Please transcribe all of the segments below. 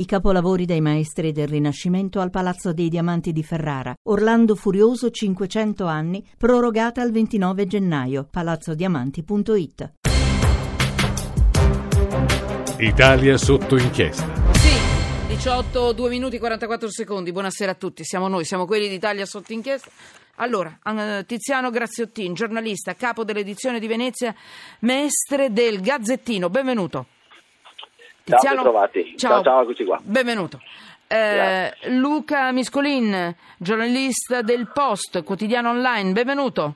I capolavori dei maestri del Rinascimento al Palazzo dei Diamanti di Ferrara. Orlando Furioso 500 anni, prorogata al 29 gennaio. palazzodiamanti.it. Italia sotto inchiesta. Sì, 18, 2 minuti 44 secondi. Buonasera a tutti, siamo noi, siamo quelli d'Italia sotto inchiesta. Allora, Tiziano Graziottin, giornalista, capo dell'edizione di Venezia, mestre del Gazzettino. Benvenuto. Tiziano, ciao, ciao, ciao, ciao, eccoci qua. Benvenuto. Eh, Luca Miscolin, giornalista del Post, quotidiano online, benvenuto.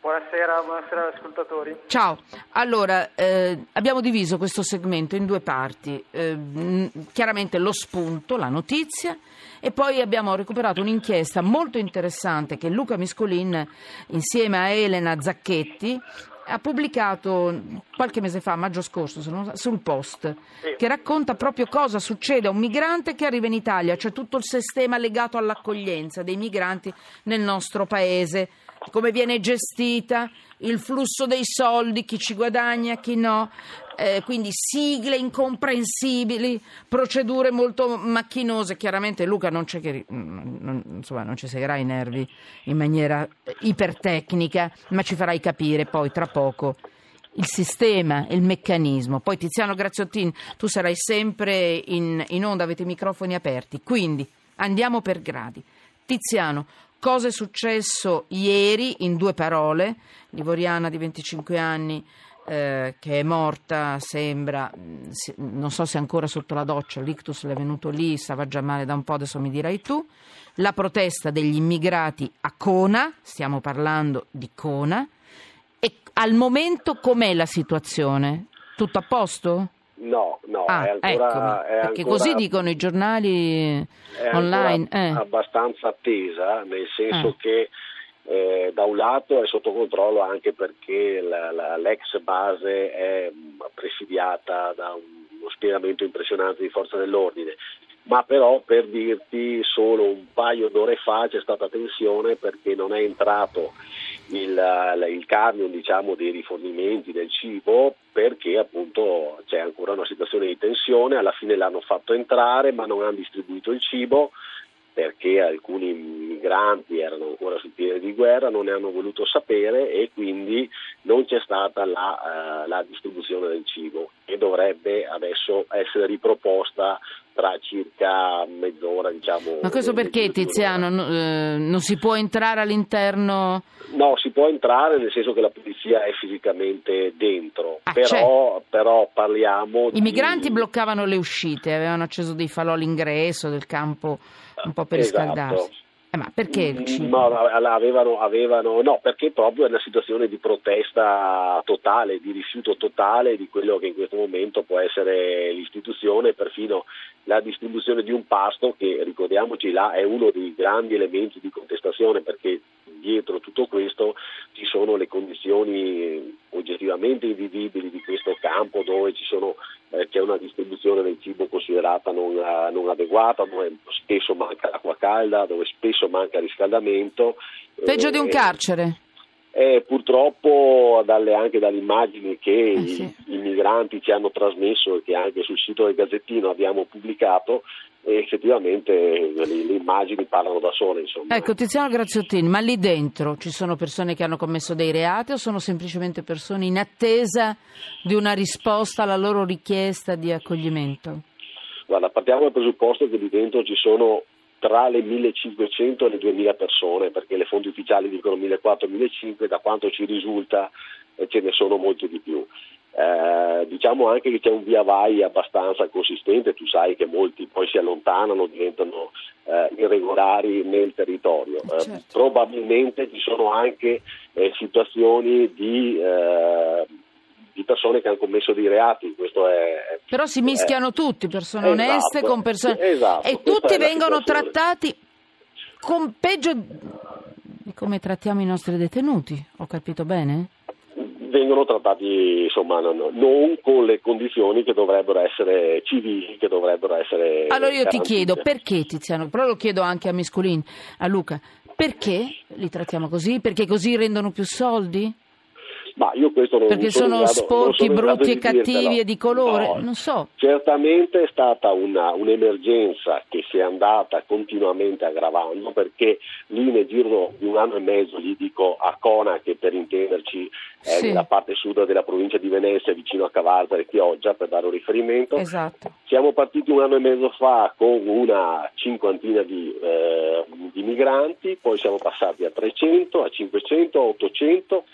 Buonasera, buonasera ascoltatori. Ciao, allora eh, abbiamo diviso questo segmento in due parti, eh, chiaramente lo spunto, la notizia e poi abbiamo recuperato un'inchiesta molto interessante che Luca Miscolin insieme a Elena Zacchetti ha pubblicato qualche mese fa, maggio scorso, sul post, sì. che racconta proprio cosa succede a un migrante che arriva in Italia, cioè tutto il sistema legato all'accoglienza dei migranti nel nostro paese, come viene gestita, il flusso dei soldi, chi ci guadagna, chi no, eh, quindi sigle incomprensibili, procedure molto macchinose. Chiaramente Luca non, che, non, insomma, non ci seguirà i nervi in maniera ipertecnica, ma ci farai capire poi tra poco il sistema, il meccanismo. Poi Tiziano Graziottin, tu sarai sempre in, in onda, avete i microfoni aperti, quindi andiamo per gradi. Tiziano, cosa è successo ieri in due parole? Livoriana di 25 anni eh, che è morta, sembra, mm, non so se ancora sotto la doccia, l'ictus le è venuto lì, stava già male da un po', adesso mi dirai tu. La protesta degli immigrati a Cona, stiamo parlando di Cona, e al momento com'è la situazione? Tutto a posto? No, no, ah, è ancora, è perché ancora, così dicono i giornali online. È eh. abbastanza attesa, nel senso eh. che eh, da un lato è sotto controllo anche perché la, la, l'ex base è presidiata da uno spiegamento impressionante di forza dell'ordine, ma però per dirti solo un paio d'ore fa c'è stata tensione perché non è entrato il, il camion diciamo, dei rifornimenti del cibo perché appunto c'è ancora una situazione di tensione, alla fine l'hanno fatto entrare ma non hanno distribuito il cibo perché alcuni migranti erano ancora sul piede di guerra, non ne hanno voluto sapere e quindi non c'è stata la, uh, la distribuzione del cibo e dovrebbe adesso essere riproposta tra circa mezz'ora. Diciamo, Ma questo perché Tiziano no, eh, non si può entrare all'interno? No, si può entrare nel senso che la polizia è fisicamente dentro, ah, però, però, parliamo I di... migranti bloccavano le uscite, avevano acceso dei falò all'ingresso del campo un po' per esatto. riscaldarsi. Eh, ma perché il mm, cibo? No, avevano, avevano, no, perché proprio è una situazione di protesta totale, di rifiuto totale di quello che in questo momento può essere l'istituzione, perfino la distribuzione di un pasto che, ricordiamoci, là è uno dei grandi elementi di contestazione perché dietro tutto questo ci sono le condizioni oggettivamente invivibili di questo campo dove sono, eh, c'è una distribuzione del cibo considerata non, uh, non, adeguata, dove spesso manca l'acqua calda, dove spesso manca riscaldamento. Peggio eh, di un carcere. Eh, purtroppo dalle, anche dalle immagini che eh sì. i, i, migranti ci hanno trasmesso e che anche sul sito del Gazzettino abbiamo pubblicato, effettivamente le, le, immagini parlano da sole. Insomma. Ecco, Tiziano Graziottini, ma lì dentro ci sono persone che hanno commesso dei reati o sono semplicemente persone in attesa di una risposta alla loro richiesta di accoglimento? Guarda, partiamo dal presupposto che lì dentro ci sono tra le 1500 e le 2000 persone, perché le fonti ufficiali dicono 1400-1500, da quanto ci risulta eh, ce ne sono molti di più. Eh, diciamo anche che c'è un via vai abbastanza consistente, tu sai che molti poi si allontanano, diventano eh, irregolari nel territorio. Eh, certo. probabilmente ci sono anche eh, situazioni di eh, di persone che hanno commesso dei reati. È, Però si mischiano è, tutti, persone esatto, oneste con persone... Esatto, e tutti vengono trattati con peggio di come trattiamo i nostri detenuti, ho capito bene? vengono trattati insomma, non, non, con le condizioni che dovrebbero essere civili, che dovrebbero essere. Allora io garantite. ti chiedo perché Tiziano, però lo chiedo anche a Miscolin, a Luca, perché li trattiamo così? Perché così rendono più soldi? Ma io questo non Perché sono, sono, sporchi, sono brutti e cattivi e di colore? No. Non so. Certamente è stata una- un'emergenza che si è andata continuamente aggravando perché lì nel giro di un anno e mezzo, gli dico a Cona che per intenderci è Sì. nella parte sud della provincia di Venezia vicino a Cavarzare e Chioggia per dare un riferimento, Esatto. siamo partiti un anno e mezzo fa con una cinquantina di, eh, di migranti, poi siamo passati a 300, a 500, a 800,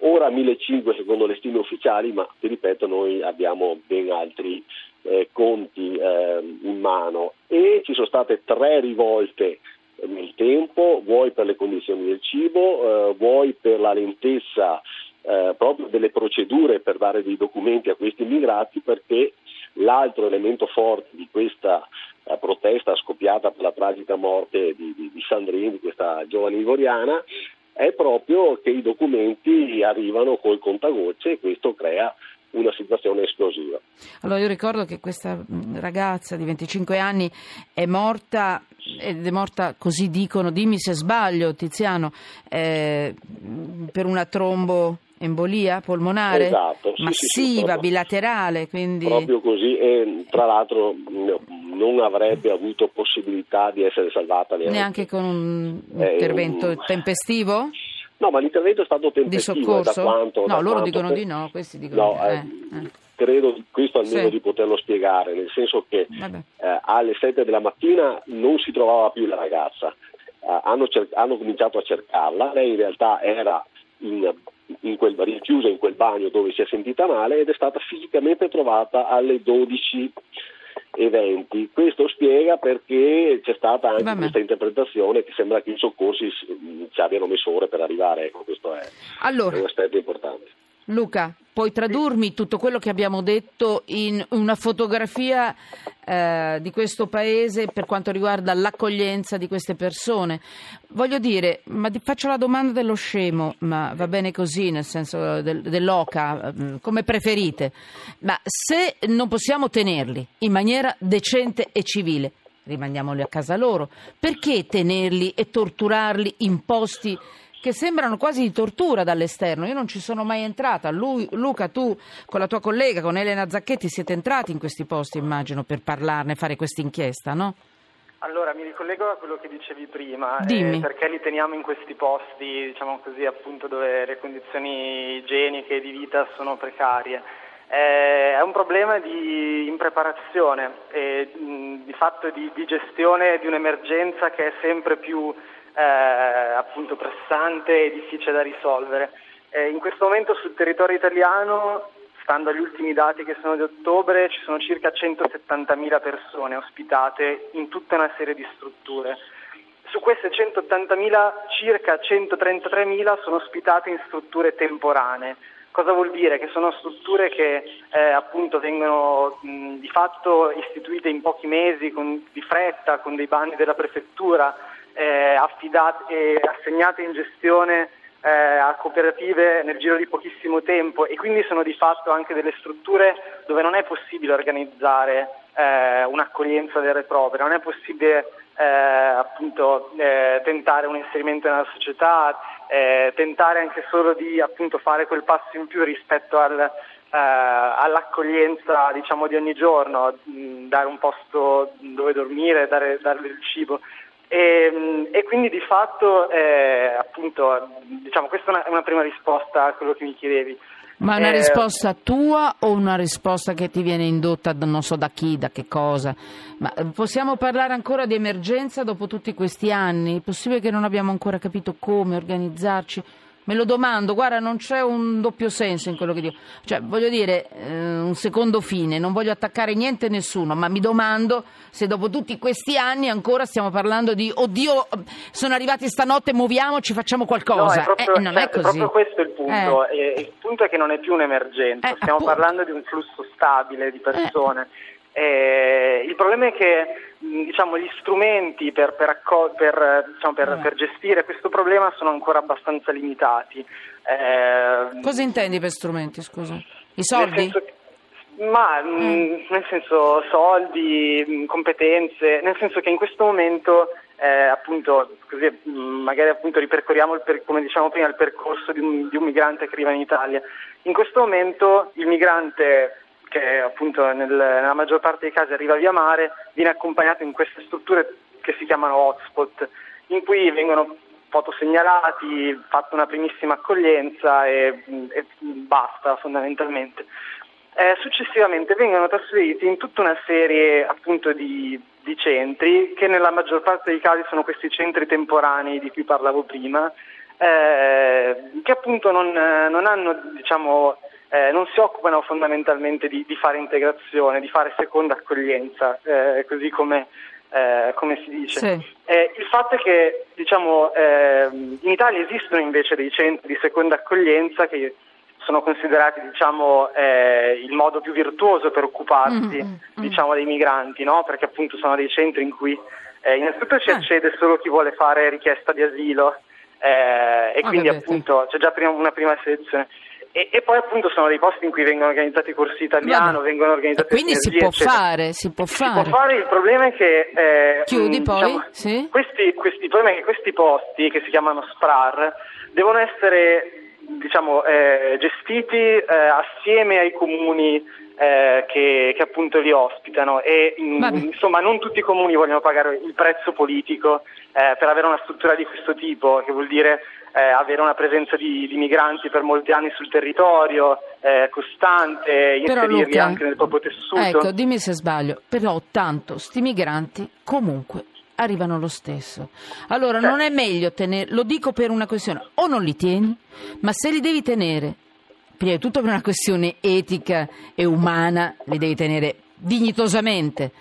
ora a 1500 secondo le stime ufficiali, ma ti ripeto noi abbiamo ben altri eh, conti eh, in mano. E ci sono state tre rivolte nel tempo, vuoi per le condizioni del cibo, eh, vuoi per la lentezza eh, proprio delle procedure per dare dei documenti a questi immigrati perché l'altro elemento forte di questa eh, protesta scoppiata per la tragica morte di, di, di Sandrini, di questa giovane ivoriana, è proprio che i documenti arrivano col contagocce e questo crea una situazione esplosiva. Allora io ricordo che questa mh, ragazza di 25 anni è morta ed è morta così dicono, dimmi se sbaglio Tiziano, eh, per una tromboembolia polmonare Esatto, sì, sì, sì, massiva, proprio- bilaterale, quindi Proprio così e tra l'altro non avrebbe avuto possibilità di essere salvata neanche. neanche con un Eh, intervento un- tempestivo No, ma l'intervento è stato di tempestivo. eh, soccorso? Da quanto, no, loro quanto- dicono di no, questi dicono No, di eh, eh, credo di questo almeno Sì. di poterlo spiegare, nel senso che eh, alle 7 della mattina non si trovava più la ragazza, Eh, hanno, cer- hanno cominciato a cercarla, lei in realtà era in, in quel, rinchiusa in quel bagno dove si è sentita male ed è stata fisicamente trovata alle 12 e 20. Questo spiega perché c'è stata anche Vabbè. questa interpretazione che sembra che i soccorsi s- ci abbiano messo ore per arrivare, ecco, questo è, Allora, è un aspetto importante. Luca, puoi tradurmi tutto quello che abbiamo detto in una fotografia eh, di questo paese per quanto riguarda l'accoglienza di queste persone? Voglio dire, ma faccio la domanda dello scemo, ma va bene così, nel senso del- dell'oca, eh, come preferite, ma se non possiamo tenerli in maniera decente e civile, rimandiamoli a casa loro, perché tenerli e torturarli in posti che sembrano quasi di tortura dall'esterno. Io non ci sono mai entrata. Lui- Luca, tu con la tua collega, con Elena Zacchetti, siete entrati in questi posti, immagino, per parlarne, fare questa inchiesta, no? Allora, mi ricollego a quello che dicevi prima, eh, perché li teniamo in questi posti, diciamo così, appunto dove le condizioni igieniche e di vita sono precarie. Eh, è un problema di impreparazione e mh, di fatto di, di gestione di un'emergenza che è sempre più eh, appunto pressante e difficile da risolvere. Eh, in questo momento sul territorio italiano Stando agli ultimi dati che sono di ottobre, ci sono circa 170.000 persone ospitate in tutta una serie di strutture. Su queste 180.000, circa 133.000 sono ospitate in strutture temporanee. Cosa vuol dire? Che sono strutture che eh, appunto vengono mh, di fatto istituite in pochi mesi, con- di fretta, con dei bandi della prefettura, eh, affidate e assegnate in gestione eh, a cooperative nel giro di pochissimo tempo e quindi sono di fatto anche delle strutture dove non è possibile organizzare eh, un'accoglienza vera e propria, non è possibile eh, appunto eh, tentare un inserimento nella società, eh, tentare anche solo di appunto fare quel passo in più rispetto al, all'accoglienza diciamo di ogni giorno, mh, dare un posto dove dormire, dare, dare del cibo. E, mh, e quindi di fatto, eh, appunto, diciamo, questa è una, una prima risposta a quello che mi chiedevi. Ma una Eh, risposta tua o una risposta che ti viene indotta da non so da chi, da che cosa? Ma eh, possiamo parlare ancora di emergenza dopo tutti questi anni? È possibile che non abbiamo ancora capito come organizzarci? Me lo domando, guarda, non c'è un doppio senso in quello che dico. Cioè, voglio dire, eh, un secondo fine, non voglio attaccare niente e nessuno, ma mi domando se dopo tutti questi anni ancora stiamo parlando di oddio, sono arrivati stanotte, muoviamoci, facciamo qualcosa. No, è proprio, Eh, non cioè, è così. proprio questo il punto. E- il punto è che non è più un'emergenza, Eh, stiamo appunto. parlando di un flusso stabile di persone. Eh, il problema è che mh, diciamo, gli strumenti per, per, acco- per, diciamo, per- Eh. per gestire questo problema sono ancora abbastanza limitati. Eh, Cosa intendi per strumenti, scusa? I soldi? ma mh, nel senso soldi, competenze, nel senso che in questo momento eh, appunto, così mm, magari appunto ripercorriamo, per, come diciamo prima, il percorso di un, di un, migrante che arriva in Italia. In questo momento il migrante che appunto nel, nella maggior parte dei casi arriva via mare viene accompagnato in queste strutture che si chiamano hotspot, in cui vengono fotosegnalati, fatta una primissima accoglienza e, e basta fondamentalmente. Eh, successivamente vengono trasferiti in tutta una serie appunto di, di, centri che nella maggior parte dei casi sono questi centri temporanei di cui parlavo prima eh, che appunto non, non hanno diciamo eh, non si occupano fondamentalmente di, di, fare integrazione, di fare seconda accoglienza, eh, così come, eh, come, si dice. Sì. Eh, il fatto è che diciamo, in Italia esistono invece dei centri di seconda accoglienza che sono considerati diciamo, eh, il modo più virtuoso per occuparsi mm-hmm. diciamo, dei migranti, no? perché appunto sono dei centri in cui eh, innanzitutto ci ah. accede solo chi vuole fare richiesta di asilo eh, e quindi appunto c'è già prima, una prima selezione. E, e, poi appunto sono dei posti in cui vengono organizzati corsi italiano, Vabbè. vengono organizzati Quindi si può fare, si può fare. Si può fare, il problema è che eh, Chiudi mh, poi? Diciamo, sì? questi, questi, il problema è che questi posti che si chiamano SPRAR devono essere diciamo, eh, gestiti eh, assieme ai comuni eh, che, che, appunto li ospitano e in, insomma non tutti i comuni vogliono pagare il prezzo politico eh, per avere una struttura di questo tipo, che vuol dire eh, avere una presenza di, di, migranti per molti anni sul territorio, eh, costante, inserirli Luca, anche nel proprio tessuto. Ecco, dimmi se sbaglio, però tanto sti migranti comunque arrivano lo stesso. Allora non è meglio tenere, lo dico per una questione, o non li tieni, ma se li devi tenere, prima di tutto per una questione etica e umana, li devi tenere dignitosamente.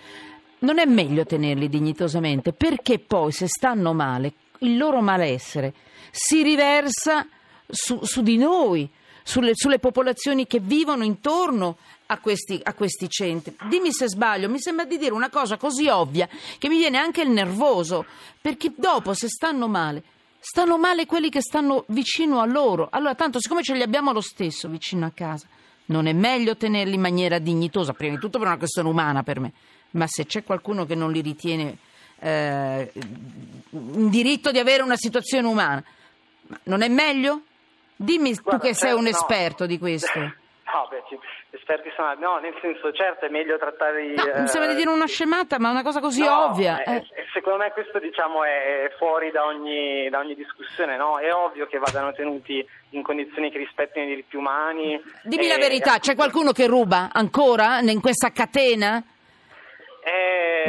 Non è meglio tenerli dignitosamente perché poi se stanno male, il loro malessere si riversa su, su di noi, sulle, sulle popolazioni che vivono intorno a questi, a questi, centri. Dimmi se sbaglio, mi sembra di dire una cosa così ovvia che mi viene anche il nervoso, perché dopo se stanno male, stanno male quelli che stanno vicino a loro. Allora, tanto siccome ce li abbiamo lo stesso vicino a casa, non è meglio tenerli in maniera dignitosa, prima di tutto per una questione umana per me, ma se c'è qualcuno che non li ritiene eh, in diritto di avere una situazione umana, non è meglio? Dimmi Guarda, tu che sei un esperto no. di questo. No, beh, esperti sono... No, nel senso, certo, è meglio trattare... No, eh, mi sembra di dire una scemata, ma una cosa così no, ovvia. Eh, eh. Secondo me questo, diciamo, è fuori da ogni, da ogni, discussione, no? È ovvio che vadano tenuti in condizioni che rispettino i diritti umani. Dimmi e... la verità, c'è qualcuno che ruba ancora in questa catena?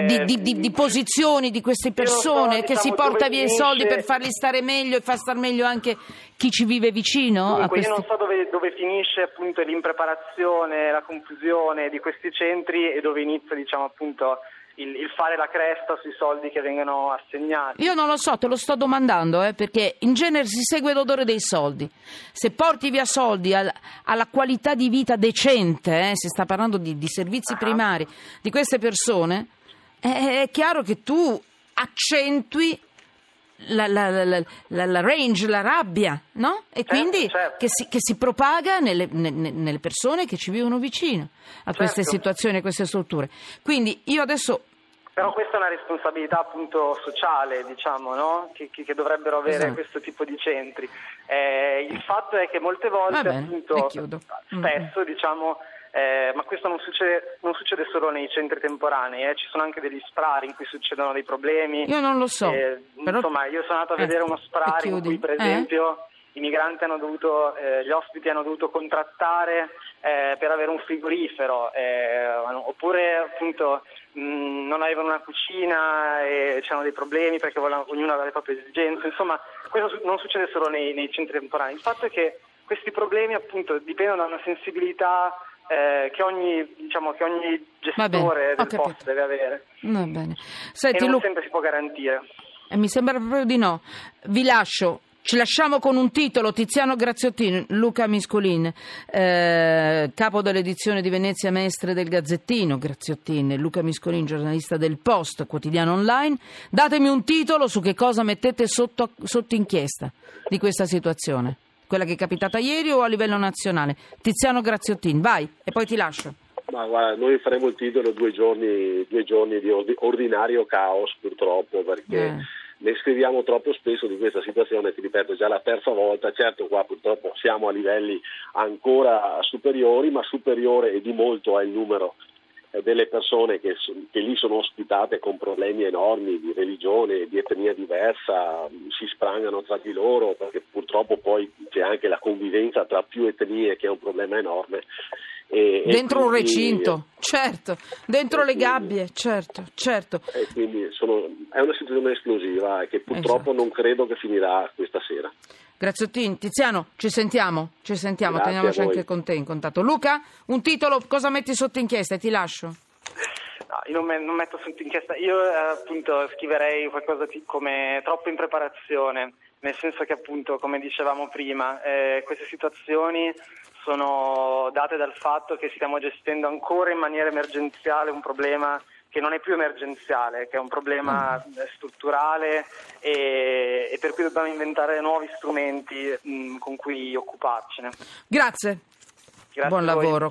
Di, di, di, di, posizioni di queste persone so, che diciamo, si porta via finisce... i soldi per farli stare meglio e far star meglio anche chi ci vive vicino? Dunque, questi... Io non so dove, dove, finisce appunto l'impreparazione, la confusione di questi centri e dove inizia diciamo appunto il, il, fare la cresta sui soldi che vengono assegnati. Io non lo so, te lo sto domandando, eh, perché in genere si segue l'odore dei soldi. Se porti via soldi al, alla qualità di vita decente, eh, si sta parlando di, di servizi uh-huh. primari di queste persone, è chiaro che tu accentui la, la, la, la, range, la rabbia, no? E certo, quindi certo. Che, si, che, si, propaga nelle, nelle, nelle, persone che ci vivono vicino a certo. queste situazioni, a queste strutture. Quindi io adesso però questa è una responsabilità appunto sociale, diciamo, no? che, che, che, dovrebbero avere esatto. questo tipo di centri. Eh, il fatto è che molte volte, bene, appunto, spesso, diciamo, eh, ma questo non succede, non succede, solo nei centri temporanei, eh. ci sono anche degli SPRAR in cui succedono dei problemi. Io non lo so. Eh, però... Insomma, io sono andato a vedere uno SPRAR in cui, per esempio, i migranti hanno dovuto, eh, gli ospiti hanno dovuto contrattare eh, per avere un frigorifero, eh, oppure appunto mh, non avevano una cucina e c'erano dei problemi perché volevano, ognuno aveva le proprie esigenze. Insomma, questo non succede solo nei, nei centri temporanei. Il fatto è che questi problemi appunto dipendono da una sensibilità eh, che, ogni, diciamo, che, ogni, gestore del posto deve avere. Va bene. Senti, e non Lu... sempre si può garantire. Eh, mi sembra proprio di no. Vi lascio. Ci lasciamo con un titolo, Tiziano Graziottini, Luca Miscolin, eh, capo dell'edizione di Venezia Mestre del Gazzettino, Graziottini, Luca Miscolin, giornalista del Post, quotidiano online. Datemi un titolo su che cosa mettete sotto, sotto inchiesta di questa situazione quella che è capitata ieri o a livello nazionale? Tiziano Graziottini, vai e poi ti lascio. Ma guarda, noi faremo il titolo due giorni, due giorni di ordinario caos purtroppo perché... Eh ne scriviamo troppo spesso di questa situazione, ti ripeto, già la terza volta, certo qua purtroppo siamo a livelli ancora superiori, ma superiore e di molto è il numero delle persone che, che, lì sono ospitate con problemi enormi di religione, di etnia diversa, si sprangano tra di loro perché purtroppo poi c'è anche la convivenza tra più etnie che è un problema enorme e, dentro e quindi, un recinto, certo, dentro le gabbie, certo, certo. E quindi sono, è una situazione esplosiva che purtroppo esatto. non credo che finirà questa sera. Grazie a te. Tiziano, ci sentiamo, ci sentiamo, teniamoci anche con te in contatto. Luca, un titolo, cosa metti sotto inchiesta ti lascio? No, io non, me, non, metto sotto inchiesta, io eh, appunto scriverei qualcosa di, come troppo in preparazione, nel senso che appunto, come dicevamo prima, eh, queste situazioni sono date dal fatto che stiamo gestendo ancora in maniera emergenziale un problema che non è più emergenziale, che è un problema mm. strutturale e, e, per cui dobbiamo inventare nuovi strumenti mh, con cui occuparcene. Grazie. Grazie Buon lavoro.